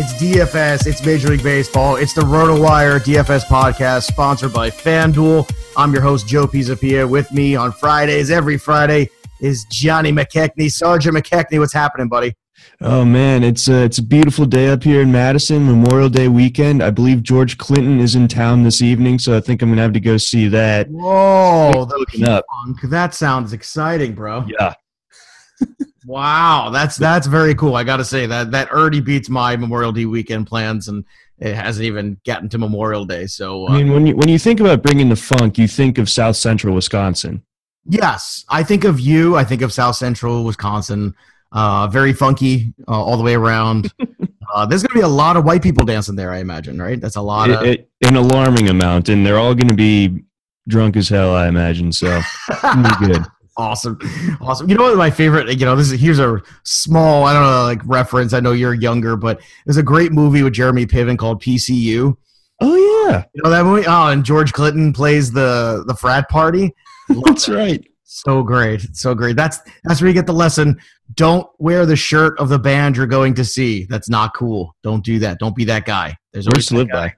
It's DFS. It's Major League Baseball. It's the RotoWire DFS podcast sponsored by FanDuel. I'm your host, Joe Pisapia. With me on Fridays, every Friday, is Johnny McKechnie. Sergeant McKechnie, what's happening, buddy? Oh man, it's a, it's a beautiful day up here in Madison, Memorial Day weekend. I believe George Clinton is in town this evening, so I think I'm gonna have to go see that. Whoa, Looking up. That sounds exciting, bro. Yeah, Wow, that's that's very cool. I got to say that that already beats my Memorial Day weekend plans, and it hasn't even gotten to Memorial Day. So, uh, I mean when you when you think about bringing the funk, you think of South Central Wisconsin. yes, I think of you. I think of South Central Wisconsin. Uh, very funky uh, all the way around. uh, there's going to be a lot of white people dancing there, I imagine. Right? That's a lot of. It- it- an alarming amount, and they're all going to be drunk as hell, I imagine. So be good. Awesome, awesome. You know what? My favorite. You know, this is here's a small. I don't know, like reference. I know you're younger, but there's a great movie with Jeremy Piven called PCU. Oh yeah, You know that movie? Oh, and George Clinton plays the the frat party. That's that. right. So great, so great. That's that's where you get the lesson. Don't wear the shirt of the band you're going to see. That's not cool. Don't do that. Don't be that guy. There's always to that live guy. by.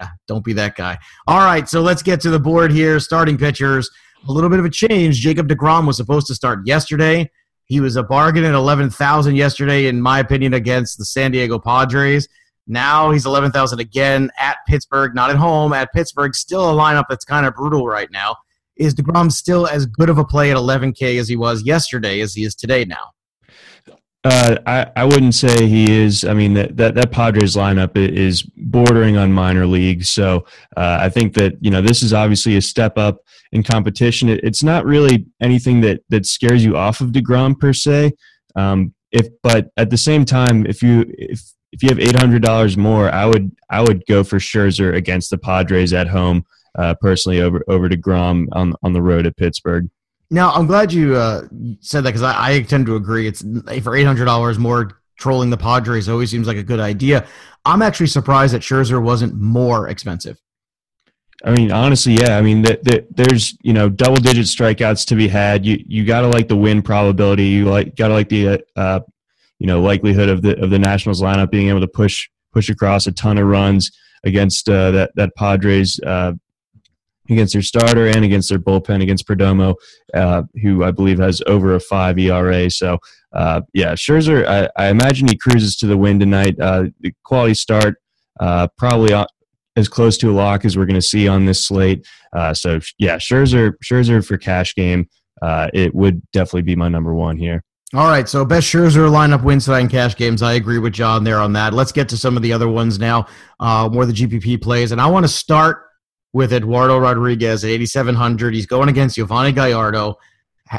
Yeah, don't be that guy. All right, so let's get to the board here. Starting pitchers. A little bit of a change. Jacob DeGrom was supposed to start yesterday. He was a bargain at eleven thousand yesterday, in my opinion, against the San Diego Padres. Now he's eleven thousand again at Pittsburgh, not at home. At Pittsburgh, still a lineup that's kind of brutal right now. Is DeGrom still as good of a play at eleven K as he was yesterday as he is today now? Uh, I, I wouldn't say he is. I mean, that, that, that Padres lineup is bordering on minor league. So uh, I think that, you know, this is obviously a step up in competition. It, it's not really anything that, that scares you off of DeGrom per se. Um, if, but at the same time, if you, if, if you have $800 more, I would, I would go for Scherzer against the Padres at home, uh, personally over, over DeGrom on, on the road at Pittsburgh. Now, I'm glad you uh, said that because I, I tend to agree. It's for eight hundred dollars more. Trolling the Padres always seems like a good idea. I'm actually surprised that Scherzer wasn't more expensive. I mean, honestly, yeah. I mean, th- th- there's you know double digit strikeouts to be had. You you gotta like the win probability. You like gotta like the uh, uh, you know likelihood of the of the Nationals lineup being able to push push across a ton of runs against uh, that that Padres uh, against their starter and against their bullpen against Perdomo, uh, who I believe has over a five ERA. So uh, yeah, Scherzer. I, I imagine he cruises to the win tonight. Uh, the quality start. Uh, probably as close to a lock as we're going to see on this slate. Uh, so yeah, Scherzer, Scherzer for cash game. Uh, it would definitely be my number one here. All right, so best Scherzer lineup wins tonight in cash games. I agree with John there on that. Let's get to some of the other ones now, more the GPP plays, and I want to start with Eduardo Rodriguez at 8,700. He's going against Giovanni Gallardo.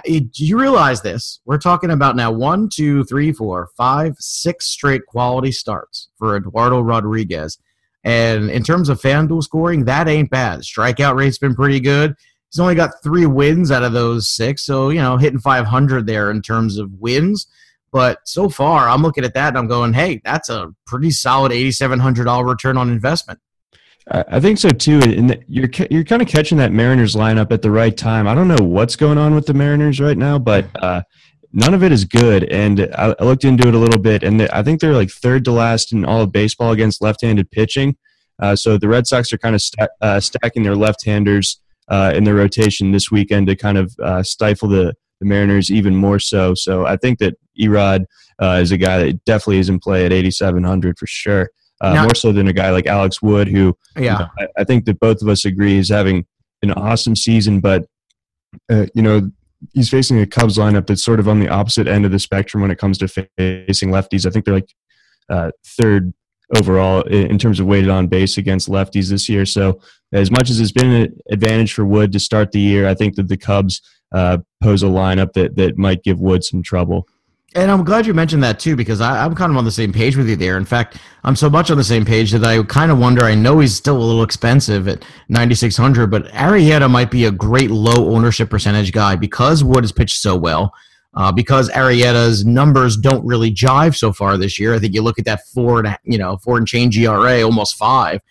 Eh, do you realize this? We're talking about now one, two, three, four, five, six straight quality starts for Eduardo Rodriguez. And in terms of FanDuel scoring, that ain't bad. Strikeout rate's been pretty good. He's only got three wins out of those six. So, you know, hitting 500 there in terms of wins. But so far, I'm looking at that and I'm going, hey, that's a pretty solid $8,700 return on investment. I think so too. And you're you're kind of catching that Mariners lineup at the right time. I don't know what's going on with the Mariners right now, but uh, none of it is good. And I, I looked into it a little bit, and I think they're like third to last in all of baseball against left-handed pitching. Uh, so the Red Sox are kind of st- uh, stacking their left-handers uh, in their rotation this weekend to kind of uh, stifle the, the Mariners even more so. So I think that Erod uh, is a guy that definitely is in play at 8,700 for sure uh, now, more so than a guy like Alex Wood, who yeah, you know, I, I, think that both of us agree is having an awesome season, but uh, you know he's facing a Cubs lineup that's sort of on the opposite end of the spectrum when it comes to facing lefties. I think they're like uh, third overall in terms of weighted on base against lefties this year. So as much as it's been an advantage for Wood to start the year, I think that the Cubs uh, pose a lineup that that might give Wood some trouble. And I'm glad you mentioned that too, because I, am kind of on the same page with you there. In fact, I'm so much on the same page that I kind of wonder. I know he's still a little expensive at 9,600, but Arrieta might be a great low ownership percentage guy because Wood has pitched so well. Uh, because Arrieta's numbers don't really jive so far this year. I think you look at that four and you know four and change ERA, almost five,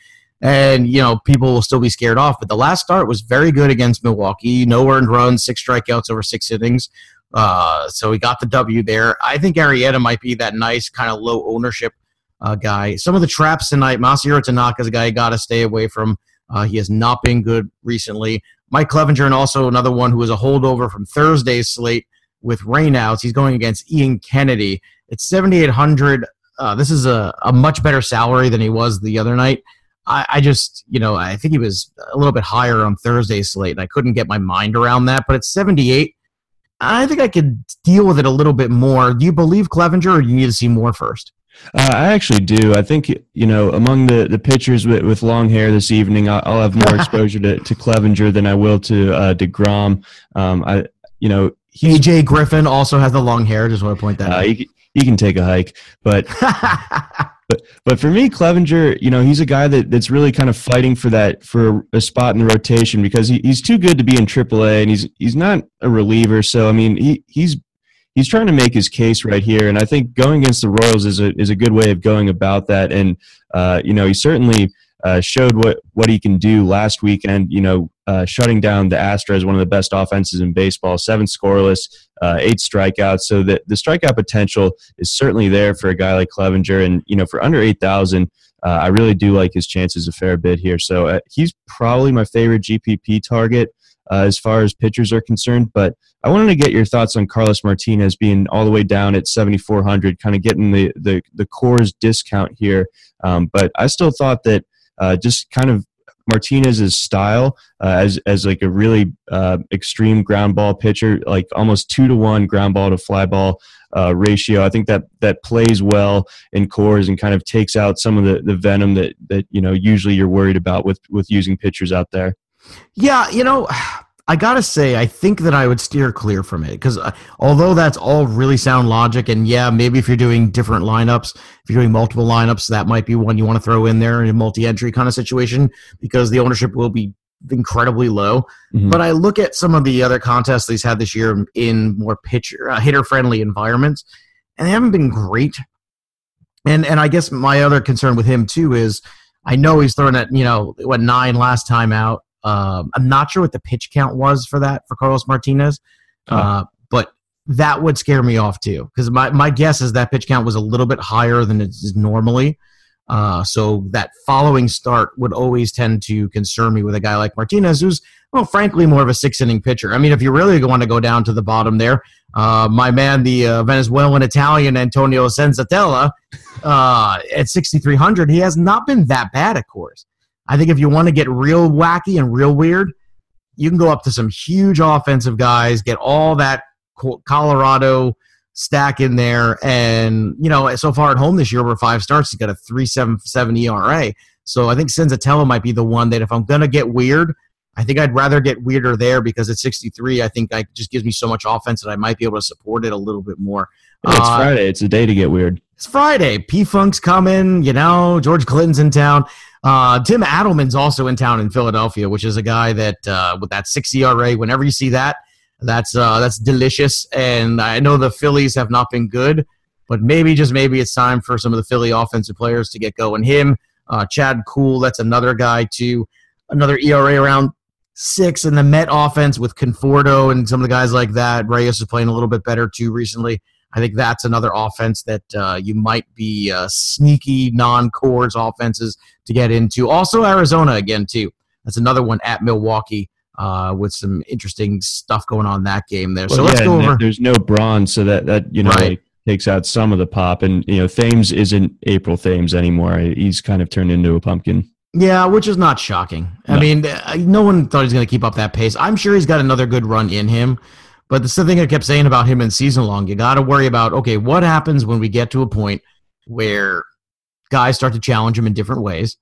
and you know people will still be scared off. But the last start was very good against Milwaukee. No earned runs, six strikeouts over six innings. Uh, so he got the W there. I think Arrieta might be that nice kind of low ownership uh, guy. Some of the traps tonight, Masahiro Tanaka is a guy you got to stay away from. Uh, he has not been good recently. Mike Clevinger, and also another one who was a holdover from Thursday's slate with rainouts. He's going against Ian Kennedy. It's 7,800. Uh, this is a, a much better salary than he was the other night. I, I, just, you know, I think he was a little bit higher on Thursday's slate, and I couldn't get my mind around that. But it's 78. I think I could deal with it a little bit more. Do you believe Clevinger, or do you need to see more first? Uh, I actually do. I think you know among the the pitchers with, with long hair this evening, I'll, I'll have more exposure to, to Clevinger than I will to uh, Degrom. Um, I you know AJ Griffin also has the long hair. Just want to point that uh, out. He, he can take a hike, but But but for me, Clevinger, you know, he's a guy that, that's really kind of fighting for that for a spot in the rotation because he, he's too good to be in AAA and he's he's not a reliever. So I mean, he he's he's trying to make his case right here, and I think going against the Royals is a is a good way of going about that. And uh, you know, he certainly uh, showed what what he can do last weekend. You know, uh, shutting down the Astros, one of the best offenses in baseball, seven scoreless, uh, eight strikeouts. So the the strikeout potential is certainly there for a guy like Clevinger, and you know, for under eight thousand. Uh, I really do like his chances a fair bit here. So uh, he's probably my favorite GPP target as far as pitchers are concerned. But I wanted to get your thoughts on Carlos Martinez being all the way down at 7,400, kind of getting the, the, the Coors discount here. Um, but I still thought that uh, just kind of Martinez's style uh, as as like a really uh, extreme ground ball pitcher, like almost two to one ground ball to fly ball uh, ratio. I think that that plays well in Coors and kind of takes out some of the, the venom that that you know usually you're worried about with with using pitchers out there. Yeah, you know, I gotta say, I think that I would steer clear from it because uh, although that's all really sound logic, and yeah, maybe if you're doing different lineups, if you're doing multiple lineups, that might be one you want to throw in there in a multi-entry kind of situation because the ownership will be incredibly low. Mm-hmm. But I look at some of the other contests he's had this year in more pitcher uh, hitter-friendly environments, and they haven't been great. And and I guess my other concern with him too is I know he's thrown at you know what nine last time out um, I'm not sure what the pitch count was for that for Carlos Martinez, oh. uh, but that would scare me off too because my, my guess is that pitch count was a little bit higher than it is normally. Uh, so that following start would always tend to concern me with a guy like Martinez, who's well, frankly, more of a six inning pitcher. I mean, if you really want to go down to the bottom there, uh, my man, the uh, Venezuelan Italian Antonio Senzatela, uh, at 6,300, he has not been that bad, of course. I think if you want to get real wacky and real weird, you can go up to some huge offensive guys, get all that Colorado stack in there. And, you know, so far at home this year, over five starts, he's got a 3.77 ERA. So I think Senzatela might be the one that if I'm going to get weird, I think I'd rather get weirder there because at 63, I think I just gives me so much offense that I might be able to support it a little bit more. It's uh, Friday. It's a day to get weird. It's Friday. P Funk's coming. You know, George Clinton's in town. Uh, Tim Adelman's also in town in Philadelphia, which is a guy that uh, with that six ERA. Whenever you see that, that's uh, that's delicious. And I know the Phillies have not been good, but maybe just maybe it's time for some of the Philly offensive players to get going. Him, uh, Chad Kuhl, that's another guy too. Another ERA around six in the Met offense with Conforto and some of the guys like that. Reyes is playing a little bit better too recently. I think that's another offense that uh, you might be uh, sneaky non-Coors offenses to get into. Also Arizona again too. That's another one at Milwaukee uh, with some interesting stuff going on that game there. Well, so let's go over. There's no bronze, so that that you know right. like, takes out some of the pop. And you know Thames isn't April Thames anymore. He's kind of turned into a pumpkin. Yeah, which is not shocking. No. I mean, uh, no one thought he's going to keep up that pace. I'm sure he's got another good run in him. But the thing I kept saying about him in season long, you got to worry about okay, what happens when we get to a point where guys start to challenge him in different ways,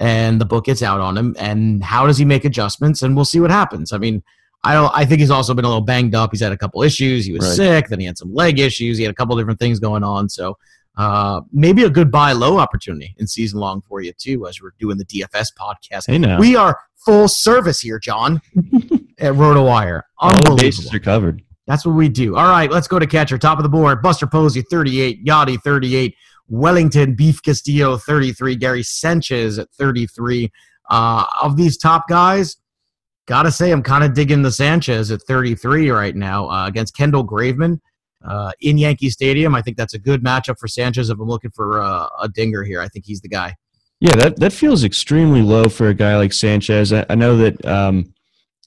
and the book gets out on him, and how does he make adjustments? And we'll see what happens. I mean, I don't. I think he's also been a little banged up. He's had a couple issues. He was right. sick. Then he had some leg issues. He had a couple different things going on. So uh, maybe a good buy low opportunity in season long for you too, as we're doing the DFS podcast. Hey now. We are full service here, John, at RotoWire. All the bases are covered. That's what we do. All right, let's go to catcher. Top of the board, Buster Posey, 38, Yadi, 38, Welington, Beef Castillo, 33, Gary Sanchez at 33. Uh, of these top guys, gotta say I'm kind of digging the Sanchez at 33 right now uh, against Kendall Graveman uh, in Yankee Stadium. I think that's a good matchup for Sanchez if I'm looking for uh, a dinger here. I think he's the guy. Yeah, that, that feels extremely low for a guy like Sanchez. I, I know that um,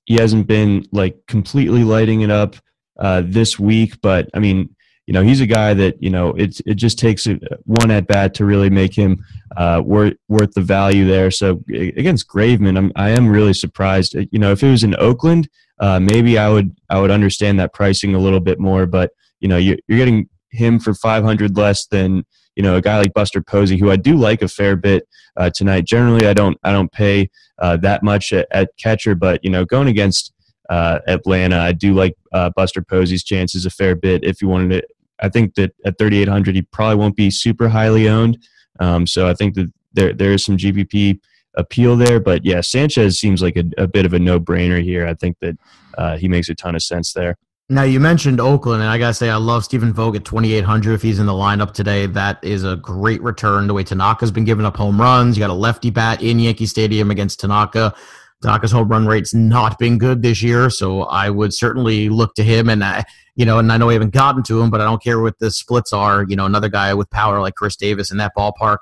he hasn't been like completely lighting it up uh, this week, but I mean, you know, he's a guy that you know it it just takes one at bat to really make him uh, worth worth the value there. So against Graveman, I'm I am really surprised. You know, if it was in Oakland, uh, maybe I would I would understand that pricing a little bit more, but you know, you're, you're getting him for 500 less than you know a guy like Buster Posey, who I do like a fair bit uh, tonight. Generally, I don't I don't pay uh, that much at, at, catcher, but you know going against uh, Atlanta, I do like uh, Buster Posey's chances a fair bit. If you wanted to, I think that at 3,800 he probably won't be super highly owned. Um, so I think that there there is some GPP appeal there, but yeah, Sanchez seems like a, a bit of a no brainer here. I think that uh, he makes a ton of sense there. Now you mentioned Oakland, and I gotta say I love Stephen Vogt at twenty eight hundred. If he's in the lineup today, that is a great return. The way Tanaka's been giving up home runs, you got a lefty bat in Yankee Stadium against Tanaka. Tanaka's home run rate's not been good this year, so I would certainly look to him. And I, you know, and I know we haven't gotten to him, but I don't care what the splits are. You know, another guy with power like Chris Davis in that ballpark.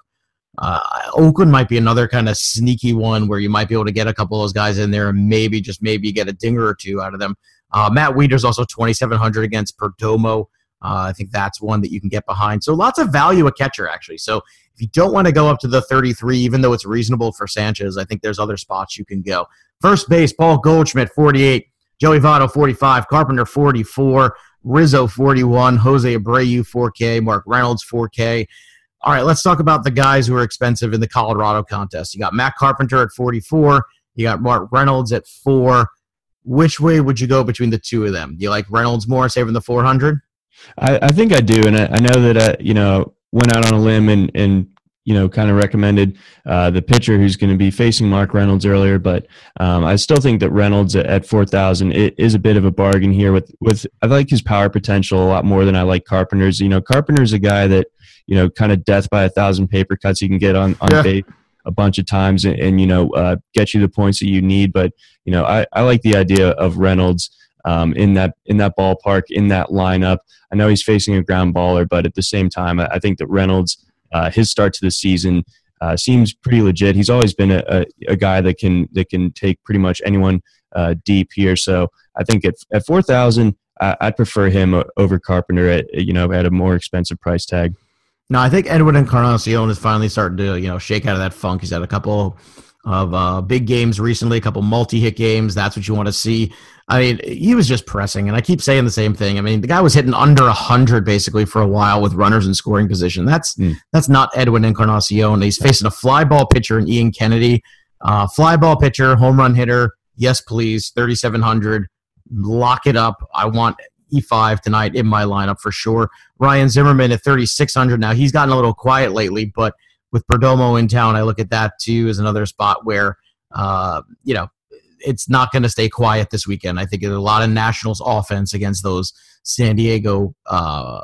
Uh, Oakland might be another kind of sneaky one where you might be able to get a couple of those guys in there and maybe just maybe get a dinger or two out of them. Uh, Matt Wieters also 2,700 against Perdomo. Uh, I think that's one that you can get behind. So lots of value at catcher, actually. So if you don't want to go up to the 33, even though it's reasonable for Sanchez, I think there's other spots you can go. First base, Paul Goldschmidt, 48. Joey Votto, 45. Carpenter, 44. Rizzo, 41. Jose Abreu, 4K. Mark Reynolds, 4K. All right, let's talk about the guys who are expensive in the Colorado contest. You got Matt Carpenter at 44. You got Mark Reynolds at 4 which way would you go between the two of them? Do you like Reynolds more, saving the 400? I, I think I do. And I, I know that, I, you know, went out on a limb and, and you know, kind of recommended uh, the pitcher who's going to be facing Mark Reynolds earlier, but um, I still think that Reynolds at, at four thousand is a bit of a bargain here. With with I like his power potential a lot more than I like Carpenter's. You know, Carpenter's a guy that you know, kind of death by a thousand paper cuts. He can get on on yeah. base a bunch of times and, and you know uh, get you the points that you need. But you know, I, I like the idea of Reynolds um, in that in that ballpark in that lineup. I know he's facing a ground baller, but at the same time, I, I think that Reynolds uh, his start to the season. Uh, seems pretty legit. He's always been a, a, a, guy that can that can take pretty much anyone uh, deep here. So I think at at four thousand, I'd prefer him over Carpenter at you know at a more expensive price tag. No, I think Edwin Encarnacion is finally starting to you know shake out of that funk. He's had a couple of uh, big games recently, a couple multi-hit games. That's what you want to see. I mean, he was just pressing, and I keep saying the same thing. I mean, the guy was hitting under hundred basically for a while with runners in scoring position. That's mm. that's not Edwin Encarnacion. He's facing a fly ball pitcher in Ian Kennedy, uh, fly ball pitcher, home run hitter, Yes, please. 3,700. Lock it up. I want E5 tonight in my lineup for sure. Ryan Zimmerman at 3,600. Now, he's gotten a little quiet lately, but with Perdomo in town, I look at that too as another spot where, uh, you know, it's not going to stay quiet this weekend. I think there's a lot of Nationals offense against those San Diego uh,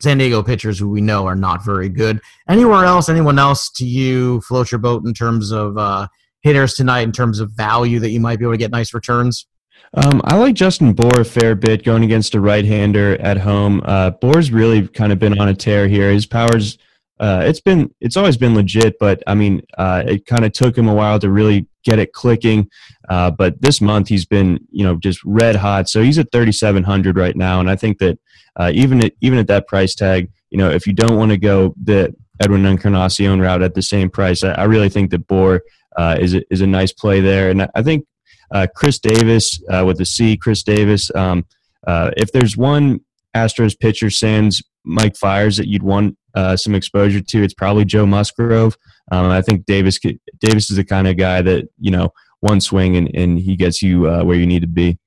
San Diego pitchers who we know are not very good. Anywhere else, anyone else to you float your boat in terms of uh, hitters tonight, in terms of value that you might be able to get nice returns? Um, I like Justin Bour a fair bit going against a right-hander at home. Uh, Bour's really kind of been on a tear here. His powers, uh, it's been, it's always been legit, but I mean, uh, it kind of took him a while to really get it clicking. Uh, but this month he's been, you know, just red hot. So he's at 3,700 right now, and I think that uh, even at even at that price tag, you know, if you don't want to go the Edwin Encarnacion route at the same price, I, I really think that Bour uh, is a, is a nice play there, and I think uh, Chris Davis uh, with the C, Chris Davis. Um, uh, if there's one Astros pitcher, sans Mike Fiers that you'd want some exposure to, it's probably Joe Musgrove. Um, I think Davis Davis is the kind of guy that you know one swing and, and he gets you uh, where you need to be.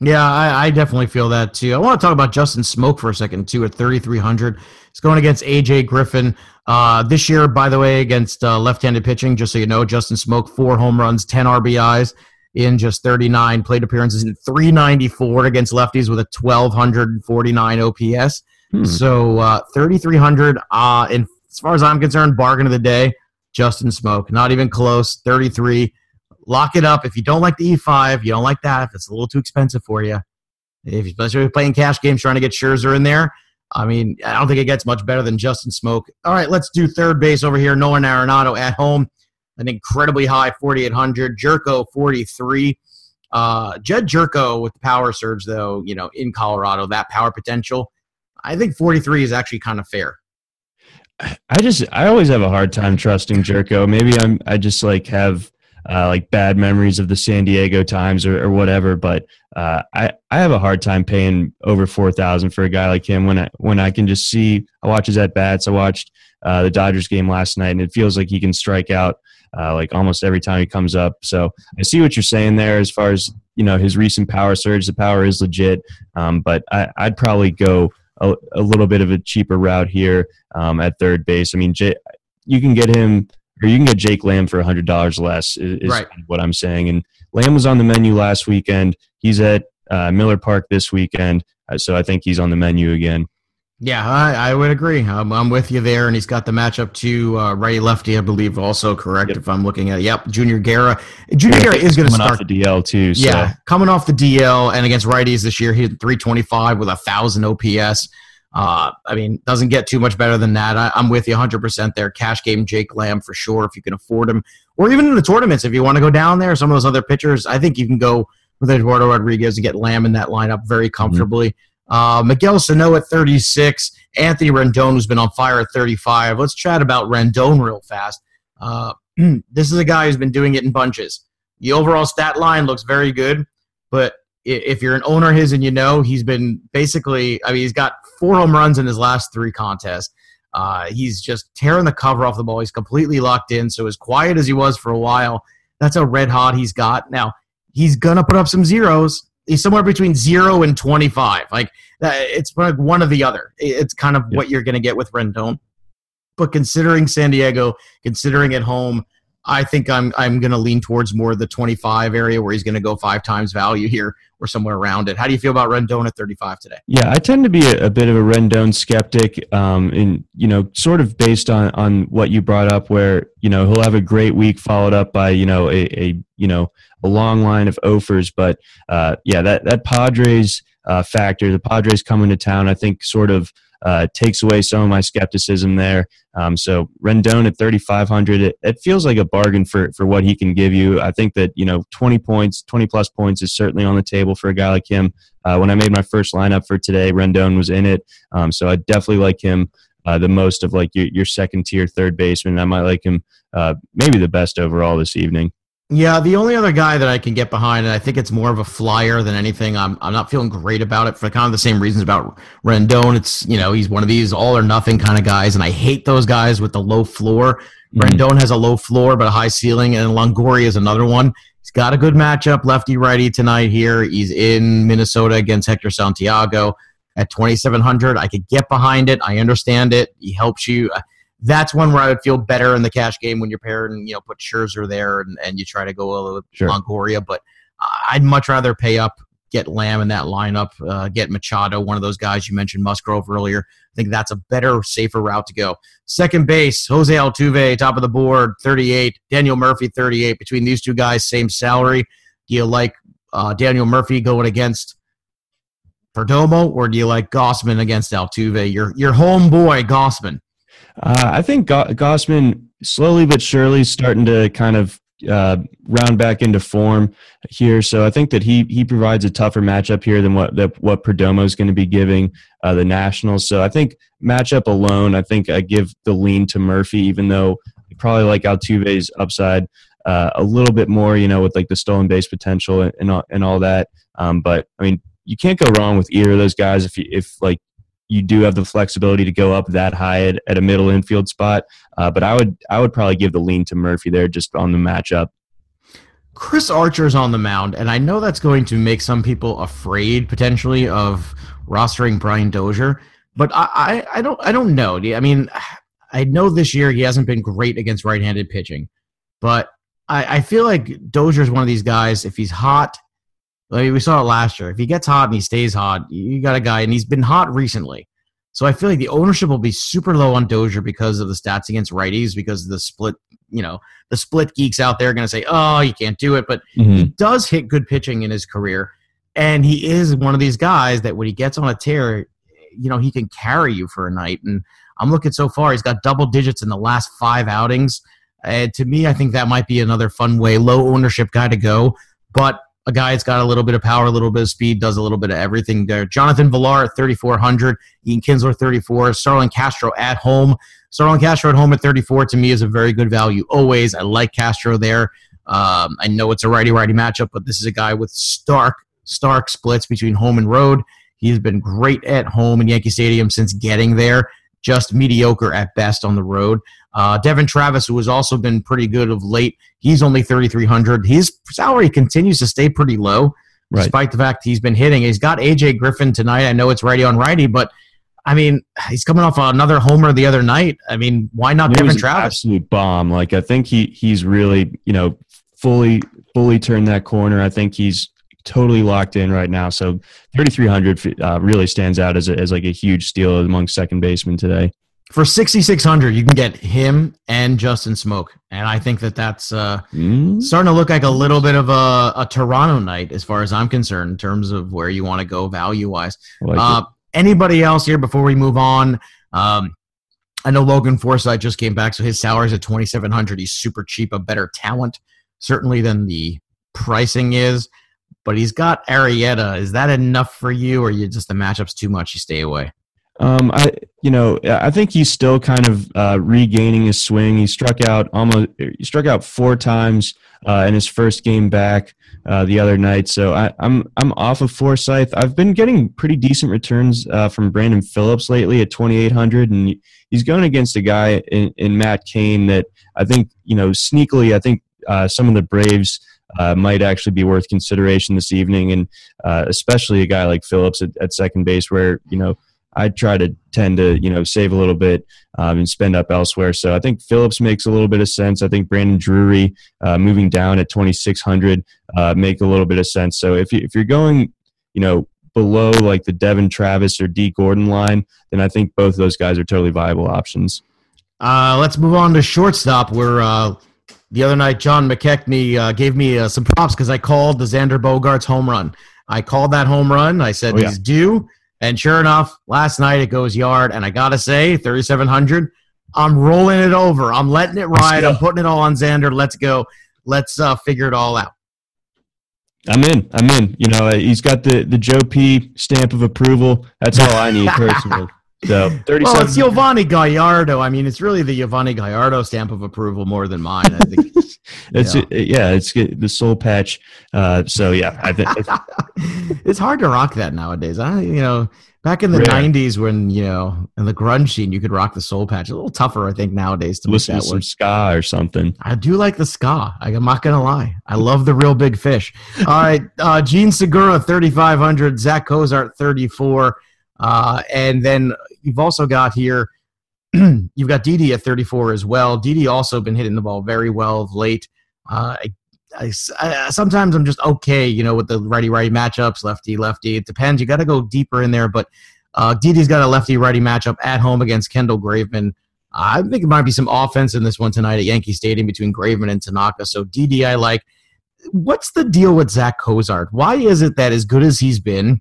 Yeah, I, I, definitely feel that too. I want to talk about Justin Smoak for a second too. At 3,300, he's going against AJ Griffin uh, this year. By the way, against uh, left-handed pitching, just so you know, Justin Smoak four home runs, 10 RBIs in just 39 plate appearances in 394 against lefties with a 1,249 OPS. Hmm. So uh, 3,300. Uh, and as far as I'm concerned, bargain of the day. Justin Smoak. Not even close. 33. Lock it up. If you don't like the E5, you don't like that. If it's a little too expensive for you, if you're playing cash games trying to get Scherzer in there, I mean, I don't think it gets much better than Justin Smoak. All right, let's do third base over here. Nolan Arenado at home, an incredibly high 4,800. Gyorko, 43. Uh, Jedd Gyorko with the power surge, though, you know, in Colorado, that power potential, I think 43 is actually kind of fair. I just I always have a hard time trusting Gyorko. Maybe I'm I just like have uh, like bad memories of the San Diego times or, or whatever. But uh, I I have a hard time paying over four thousand for a guy like him when I when I can just see I watch his at bats. I watched uh, the Dodgers game last night, and it feels like he can strike out uh, like almost every time he comes up. So I see what you're saying there as far as you know his recent power surge. The power is legit, um, but I, I'd probably go a, a little bit of a cheaper route here um, at third base. I mean, J- you can get him, or you can get Jake Lamb for hundred dollars less. Is, is right. what I'm saying. And Lamb was on the menu last weekend. He's at uh, Miller Park this weekend, uh, so I think he's on the menu again. Yeah, I, I would agree. I'm, I'm, with you there, and he's got the matchup to uh, righty lefty, I believe, also correct. Yep. If I'm looking at, it. yep, Junior Guerra. Junior Guerra is going to start off the DL too. So. Yeah, coming off the DL, and against righties this year, he hit 325 with a thousand OPS. Uh, I mean, doesn't get too much better than that. I, am with you 100% there. Cash game Jake Lamb for sure if you can afford him, or even in the tournaments if you want to go down there. Some of those other pitchers, I think you can go with Eduardo Rodriguez and get Lamb in that lineup very mm-hmm. comfortably. Mm-hmm. Uh, Miguel Sano at 36. Anthony Rendon, who's been on fire at 35. Let's chat about Rendon real fast. Uh, this is a guy who's been doing it in bunches. The overall stat line looks very good, but if you're an owner his and you know, he's been basically, I mean, he's got four home runs in his last three contests. Uh, he's just tearing the cover off the ball. He's completely locked in. So, as quiet as he was for a while, that's how red hot he's got. Now, he's to put up some zeros he's somewhere between zero and 25. Like uh, it's like one or the other. It's kind of what you're going to get with Rendon. But considering San Diego, considering at home, I think I'm I'm going to lean towards more the 25 area where he's going to go five times value here or somewhere around it. How do you feel about Rendon at 35 today? Yeah, I tend to be a, a bit of a Rendon skeptic, um, and you know, sort of based on on what you brought up, where you know he'll have a great week followed up by you know a, a you know a long line of offers, but uh, yeah, that that Padres uh, factor, the Padres coming to town, I think sort of uh, takes away some of my skepticism there. Um, so Rendon at 3,500, it, it, feels like a bargain for, for what he can give you. I think that, you know, 20 points, 20 plus points is certainly on the table for a guy like him. Uh, when I made my first lineup for today, Rendon was in it. Um, so I definitely like him uh, the most of like your, your second tier third baseman. I might like him uh, maybe the best overall this evening. Yeah, the only other guy that I can get behind, and I think it's more of a flyer than anything. I'm I'm not feeling great about it for kind of the same reasons about Rendon. It's you know he's one of these all or nothing kind of guys, and I hate those guys with the low floor. Mm-hmm. Rendon has a low floor but a high ceiling, and Longoria is another one. He's got a good matchup, lefty righty tonight here. He's in Minnesota against Hector Santiago at 2,700. I could get behind it. I understand it. He helps you. That's one where I would feel better in the cash game when you're pairing, you know, put Scherzer there and, and you try to go a little sure. Longoria. But I'd much rather pay up, get Lamb in that lineup, uh, get Machado, one of those guys you mentioned, Musgrove earlier. I think that's a better, safer route to go. Second base, Jose Altuve, top of the board, 38. Daniel Murphy, 38. Between these two guys, same salary. Do you like uh, Daniel Murphy going against Perdomo, or do you like Gausman against Altuve? Your your homeboy Gausman. Uh, I think Go- Gausman slowly but surely starting to kind of uh, round back into form here. So I think that he he provides a tougher matchup here than what that what Perdomo is going to be giving uh, the Nationals. So I think matchup alone, I think I give the lean to Murphy, even though probably like Altuve's upside uh, a little bit more, you know, with like the stolen base potential and and all, and all that. Um, but I mean, you can't go wrong with either of those guys if you, if like you do have the flexibility to go up that high at, at a middle infield spot. Uh, but I would I would probably give the lean to Murphy there just on the matchup. Chris Archer's on the mound, and I know that's going to make some people afraid potentially of rostering Brian Dozier. But I, I, I don't I don't know. I mean, I know this year he hasn't been great against right-handed pitching, but I, I feel like Dozier's one of these guys. If he's hot like we saw it last year. If he gets hot and he stays hot, you got a guy, and he's been hot recently. So I feel like the ownership will be super low on Dozier because of the stats against righties, because the split, you know, the split geeks out there are going to say, "Oh, you can't do it," but mm-hmm. he does hit good pitching in his career, and he is one of these guys that when he gets on a tear, you know, he can carry you for a night. And I'm looking so far; he's got double digits in the last five outings. And to me, I think that might be another fun way, low ownership guy to go. But a guy that's got a little bit of power, a little bit of speed, does a little bit of everything there. Jonathan Villar at 3,400, Ian Kinsler 34, Starlin Castro at home. Starlin Castro at home at 34 to me is a very good value always. I like Castro there. Um, I know it's a righty righty matchup, but this is a guy with stark, stark splits between home and road. He's been great at home in Yankee Stadium since getting there, just mediocre at best on the road. Uh, Devon Travis, who has also been pretty good of late, he's only 3,300. His salary continues to stay pretty low, right. despite the fact he's been hitting. He's got AJ Griffin tonight. I know it's righty on righty, but I mean, he's coming off another homer the other night. I mean, why not it Devon Travis? absolute bomb. Like I think he he's really you know fully fully turned that corner. I think he's totally locked in right now. So 3,300 uh, really stands out as, a, as like a huge steal among second basemen today for 6600 you can get him and justin Smoak. and i think that that's uh, mm. starting to look like a little bit of a, a, toronto night as far as i'm concerned in terms of where you want to go value wise like uh, anybody else here before we move on um, i know logan forsythe just came back so his salary is at 2700 he's super cheap a better talent certainly than the pricing is but he's got Arrieta. Is that enough for you, or you just the matchup's too much? You stay away. Um, I you know I think he's still kind of uh, regaining his swing. He struck out almost he struck out four times uh, in his first game back uh, the other night. So I, am I'm, I'm off of Forsythe. I've been getting pretty decent returns uh, from Brandon Phillips lately at 2,800, and he's going against a guy in, in Matt Cain that I think you know sneakily. I think uh, some of the Braves. Uh, might actually be worth consideration this evening, and especially a guy like Phillips at, at second base, where you know I try to tend to you know save a little bit um, and spend up elsewhere. So I think Phillips makes a little bit of sense. I think Brandon Drury uh, moving down at 2600 uh, make a little bit of sense. So if you, if you're going you know below like the Devon Travis or Dee Gordon line, then I think both those guys are totally viable options. Uh, let's move on to shortstop. Where uh, the other night John McKechnie uh, gave me uh, some props because I called the Xander Bogaerts home run. I called that home run. I said oh, yeah. he's due. And sure enough, last night it goes yard, and I gotta say, 3,700. I'm rolling it over. I'm letting it ride. I'm putting it all on Xander. Let's go. Let's uh, figure it all out. I'm in. I'm in. You know, he's got the the Joe P stamp of approval. That's all I need personally. So 37. Well, it's Giovanni Gallardo. I mean, it's really the Giovanni Gallardo stamp of approval more than mine. I think. it's yeah, it's the soul patch. Uh, so yeah, I think it's hard to rock that nowadays. I you know Back in the Rare. '90s, when you know, in the grunge scene, you could rock the soul patch. A little tougher, I think, nowadays to listen to some ska or something. I do like the ska. I'm not gonna lie. I love the Reel Big Fish. All right, uh, Jean Segura, 3,500. Zach Cozart, 34. Uh, and then you've also got here, you've got Didi at 34 as well. Didi also been hitting the ball very well of late. Uh, I I, I, sometimes I'm just okay, you know, with the righty righty matchups, lefty lefty. It depends. You got to go deeper in there. But uh, Didi's got a lefty righty matchup at home against Kendall Graveman. I think it might be some offense in this one tonight at Yankee Stadium between Graveman and Tanaka. So Didi, I like. What's the deal with Zach Cozart? Why is it that as good as he's been,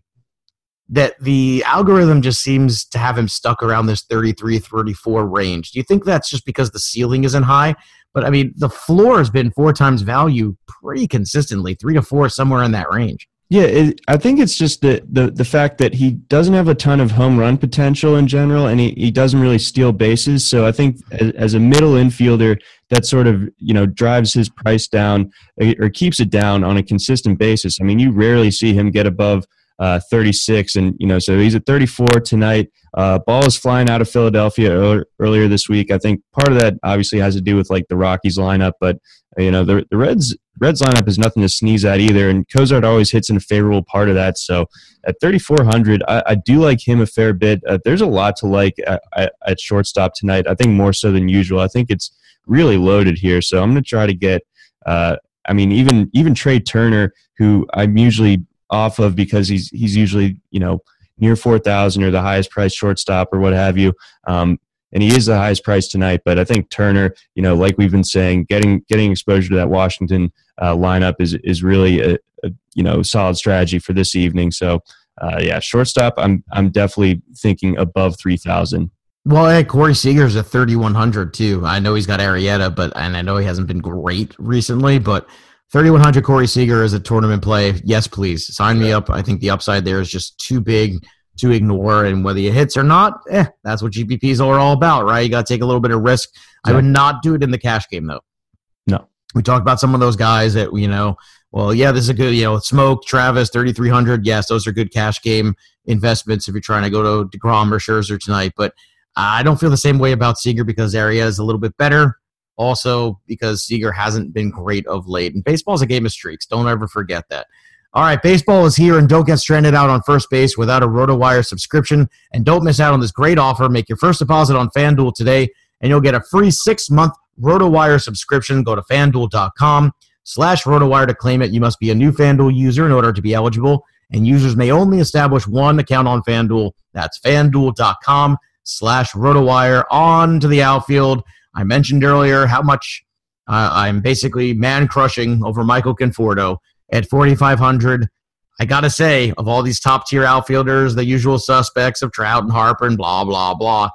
that the algorithm just seems to have him stuck around this 33 34 range? Do you think that's just because the ceiling isn't high? But I mean, the floor has been four times value pretty consistently, three to four, somewhere in that range. Yeah, it, I think it's just the, the the fact that he doesn't have a ton of home run potential in general, and he, he doesn't really steal bases. So I think as, as a middle infielder, that sort of you know drives his price down or keeps it down on a consistent basis. I mean, you rarely see him get above uh, 36, and you know, so he's at 34 tonight. Uh, ball is flying out of Philadelphia earlier this week. I think part of that obviously has to do with like the Rockies lineup, but you know the the Reds Reds lineup is nothing to sneeze at either, and Cozart always hits in a favorable part of that. So at 3,400, I, I do like him a fair bit. Uh, there's a lot to like at, at, at, shortstop tonight. I think more so than usual. I think it's really loaded here, so I'm going to try to get. Uh, I mean, even even Trey Turner, who I'm usually off of because he's he's usually you know near 4,000 or the highest price shortstop or what have you. Um, and he is the highest price tonight. But I think Turner, you know, like we've been saying, getting getting exposure to that Washington uh, lineup is is really a, a, you know solid strategy for this evening. So uh, yeah, shortstop, I'm I'm definitely thinking above three thousand. Well, hey, Corey Seager's at 3,100 too. I know he's got Arrieta, but and I know he hasn't been great recently, but 3,100 Corey Seager is a tournament play. Yes, please sign me up. I think the upside there is just too big to ignore. And whether it hits or not, eh, that's what GPPs are all about, right? You got to take a little bit of risk. Yeah. I would not do it in the cash game, though. No. We talked about some of those guys that, you know, well, yeah, this is a good, you know, Smoak, Travis, 3,300. Yes, those are good cash game investments if you're trying to go to DeGrom or Scherzer tonight. But I don't feel the same way about Seager because Arrieta is a little bit better. Also, because Seager hasn't been great of late. And baseball is a game of streaks. Don't ever forget that. All right, baseball is here, and don't get stranded out on first base without a RotoWire subscription. And don't miss out on this great offer. Make your first deposit on FanDuel today, and you'll get a free six-month RotoWire subscription. Go to FanDuel.com slash RotoWire to claim it. You must be a new FanDuel user in order to be eligible, and users may only establish one account on FanDuel. That's FanDuel.com slash RotoWire. On to the outfield. I mentioned earlier how much uh, I'm basically man crushing over Michael Conforto at 4,500. I got to say, of all these top tier outfielders, the usual suspects of Trout and Harper and blah, blah, blah,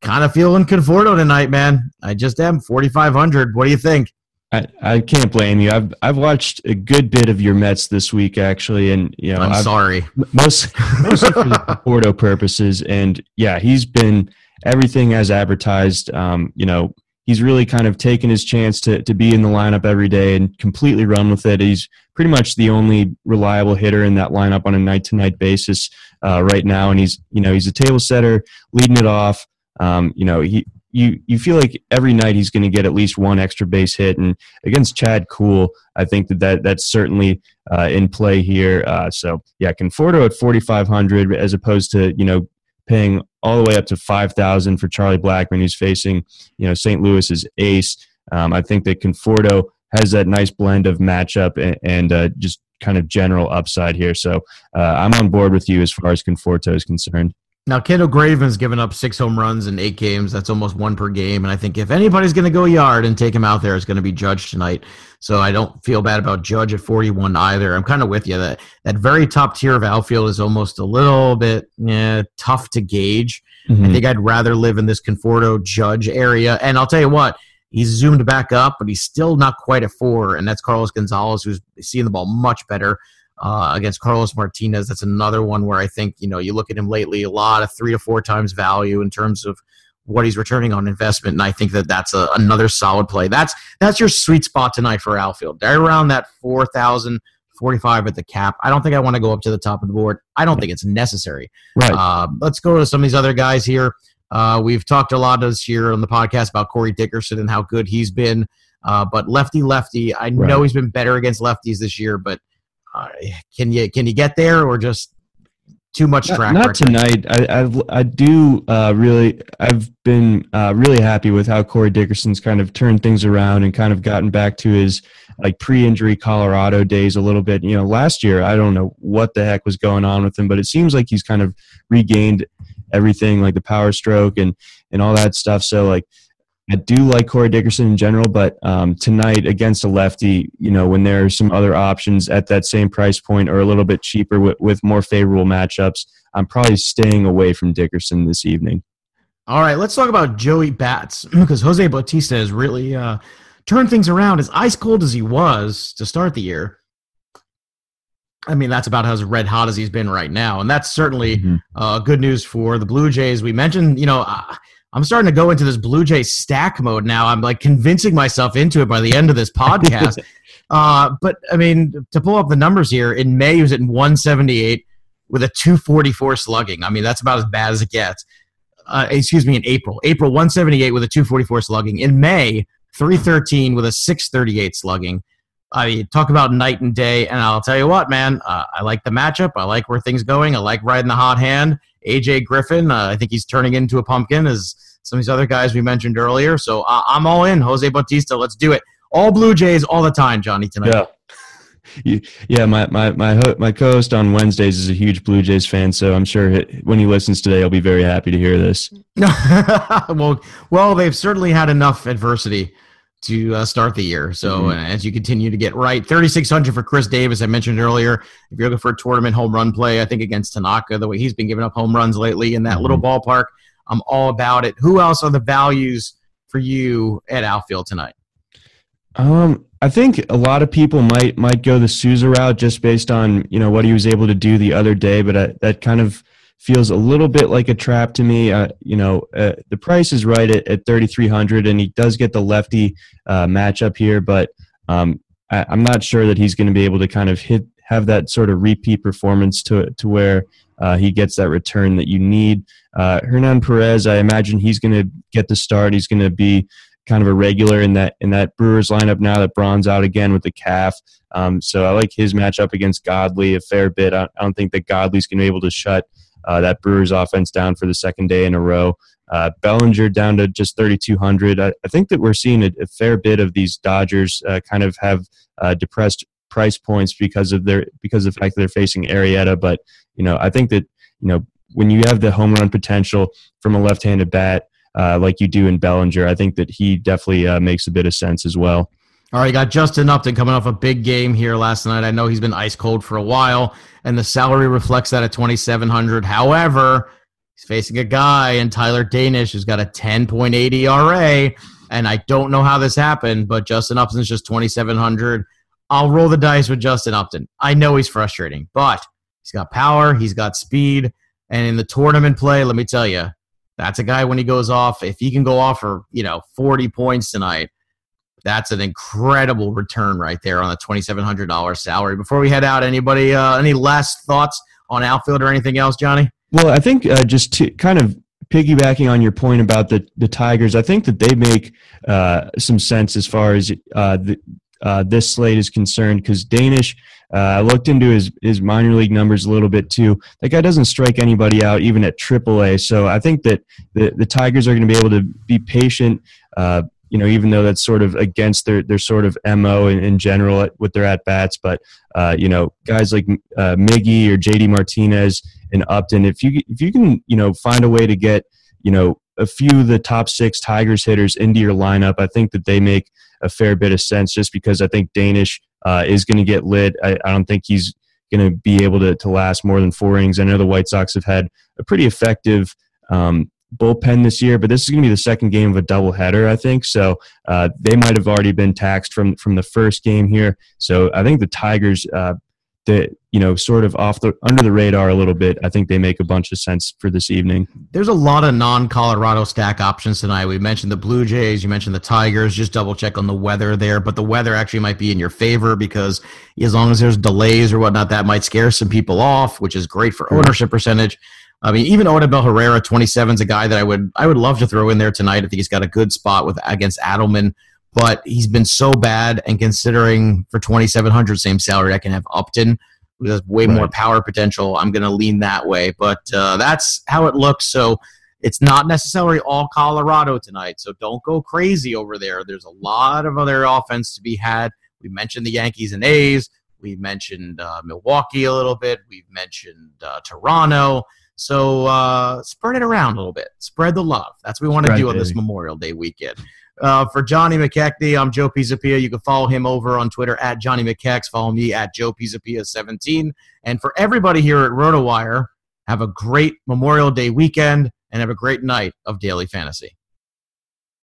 kind of feeling Conforto tonight, man. I just am 4,500. What do you think? I, I can't blame you. I've I've watched a good bit of your Mets this week actually, and you know I'm I've, sorry, most mostly for the Conforto purposes, and yeah, he's been everything as advertised. Um, you know, he's really kind of taken his chance to, to be in the lineup every day and completely run with it. He's pretty much the only reliable hitter in that lineup on a night to night basis uh, right now. And he's, you know, he's a table setter, leading it off. Um, you know, he, you, you feel like every night he's going to get at least one extra base hit. And against Chad Kuhl, I think that, that that's certainly uh, in play here. Uh, so, yeah, Conforto at 4,500 as opposed to, you know, paying all the way up to 5000 for Charlie Blackmon, who's facing, you know, St. Louis's ace. Um, I think that Conforto has that nice blend of matchup and, and uh, just kind of general upside here. So uh, I'm on board with you as far as Conforto is concerned. Now, Kendall Graveman's given up six home runs in eight games. That's almost one per game. And I think if anybody's going to go yard and take him out there, it's going to be Judge tonight. So I don't feel bad about Judge at 41 either. I'm kind of with you. That that very top tier of outfield is almost a little bit yeah, tough to gauge. Mm-hmm. I think I'd rather live in this Conforto Judge area. And I'll tell you what, he's zoomed back up, but he's still not quite at four. And that's Carlos Gonzalez, who's seeing the ball much better uh, against Carlos Martinez. That's another one where I think you know you look at him lately, a lot of three to four times value in terms of what he's returning on investment, and I think that that's a, another solid play. That's that's your sweet spot tonight for outfield. They're around that four thousand 45 at the cap. I don't think I want to go up to the top of the board. I don't think it's necessary. Right. Uh, let's go to some of these other guys here. Uh, we've talked a lot this year on the podcast about Corey Dickerson and how good he's been. Uh, but lefty, lefty, I Right. know he's been better against lefties this year. But uh, can you can you get there or just too much track not tonight. I I've, I do uh, really. I've been uh, really happy with how Corey Dickerson's kind of turned things around and kind of gotten back to his like pre-injury Colorado days a little bit. You know, last year I don't know what the heck was going on with him, but it seems like he's kind of regained everything, like the power stroke and and all that stuff. So like. I do like Corey Dickerson in general, but um, tonight against a lefty, you know, when there are some other options at that same price point or a little bit cheaper with, with more favorable matchups, I'm probably staying away from Dickerson this evening. All right, let's talk about Joey Bats because Jose Bautista has really uh, turned things around. As ice cold as he was to start the year, I mean that's about as red hot as he's been right now, and that's certainly Mhm. uh, good news for the Blue Jays. We mentioned, you know, uh, I'm starting to go into this Blue Jay stack mode now. I'm like convincing myself into it by the end of this podcast. uh, but I mean, to pull up the numbers here, in May he was at 178 with a 244 slugging. I mean, that's about as bad as it gets. Uh, excuse me, in April, April 178 with a 244 slugging. In May, 313 with a 638 slugging. I mean, talk about night and day. And I'll tell you what, man, uh, I like the matchup. I like where things going. I like riding the hot hand. AJ Griffin, uh, I think he's turning into a pumpkin as some of these other guys we mentioned earlier. So uh, I'm all in. Jose Bautista, let's do it. All Blue Jays all the time, Johnny, tonight. Yeah. You- Yeah, my my my ho- my co-host on Wednesdays is a huge Blue Jays fan, so I'm sure he- when he listens today, he'll be very happy to hear this. well, well, they've certainly had enough adversity to uh, start the year. So Mhm. uh, as you continue to get right, 3,600 for Chris Davis. I mentioned earlier. If you're looking for a tournament home run play, I think against Tanaka, the way he's been giving up home runs lately in that little ballpark, I'm all about it. Who else are the values for you at outfield tonight? Um, I think a lot of people might might go the Souza route just based on you know what he was able to do the other day, but I, that kind of feels a little bit like a trap to me. Uh, you know, uh, the price is right at, at 3,300, and he does get the lefty uh, matchup here, but um, I, I'm not sure that he's going to be able to kind of hit have that sort of repeat performance to to where uh, he gets that return that you need. Uh, Hernan Perez, I imagine he's going to get the start. He's going to be kind of a regular in that in that Brewers lineup now that Braun's out again with the calf. Um, so I like his matchup against Godley a fair bit. I, I don't think that Godley's going to be able to shut uh, that Brewers offense down for the second day in a row. Uh, Bellinger down to just 3,200. I, I think that we're seeing a, a fair bit of these Dodgers uh, kind of have uh, depressed price points because of their because of the fact that they're facing Arrieta. But you know, I think that you know when you have the home run potential from a left-handed bat uh, like you do in Bellinger, I think that he definitely makes a bit of sense as well. All right, got Justin Upton coming off a big game here last night. I know he's been ice cold for a while, and the salary reflects that at twenty seven hundred. However, he's facing a guy in Tyler Danish who's got a ten point eight ERA, and I don't know how this happened, but Justin Upton's just twenty seven hundred. I'll roll the dice with Justin Upton. I know he's frustrating, but he's got power, he's got speed, and in the tournament play, let me tell you, that's a guy when he goes off. If he can go off for you know forty points tonight that's an incredible return right there on a $2700 salary before we head out anybody uh, any last thoughts on outfield or anything else johnny Well, I think uh, just to kind of piggybacking on your point about the the Tigers, I think that they make uh, some sense as far as uh, the, uh, this slate is concerned because Danish. Uh, I looked into his his minor league numbers a little bit too. That guy doesn't strike anybody out even at AAA. So I think that the the Tigers are going to be able to be patient. You know, even though that's sort of against their their sort of mo in, in general at, with their at bats, but uh, you know, guys like uh, Miggy or JD Martinez and Upton, if you if you can you know find a way to get you know a few of the top six Tigers hitters into your lineup, I think that they make a fair bit of sense. Just because I think Danish uh, is going to get lit, I, I don't think he's going to be able to to last more than four innings. I know the White Sox have had a pretty effective. Um, bullpen this year, but this is going to be the second game of a doubleheader, I think. So uh, they might have already been taxed from from the first game here. So I think the Tigers uh, that you know sort of off the under the radar a little bit. I think they make a bunch of sense for this evening. There's a lot of non-Colorado stack options tonight. We mentioned the Blue Jays, you mentioned the Tigers. Just double check on the weather there, but the weather actually might be in your favor because as long as there's delays or whatnot, that might scare some people off, which is great for ownership percentage. I mean, even Odubel Herrera, 27 is a guy that I would I would love to throw in there tonight. I think he's got a good spot with against Adleman, but he's been so bad. And considering for 2,700 same salary, I can have Upton, who has way right. more power potential. I'm going to lean that way, but uh, that's how it looks. So it's not necessarily all Colorado tonight. So don't go crazy over there. There's a lot of other offense to be had. We mentioned the Yankees and A's. We mentioned uh, Milwaukee a little bit. We've mentioned uh, Toronto. So uh, spread it around a little bit. Spread the love. That's what we want to do on this Memorial Day weekend. Uh, for Johnny McKechnie, I'm Joe Pisapia. You can follow him over on Twitter at Johnny McKex. Follow me at Joe Pisapia17. And for everybody here at RotoWire, have a great Memorial Day weekend and have a great night of daily fantasy.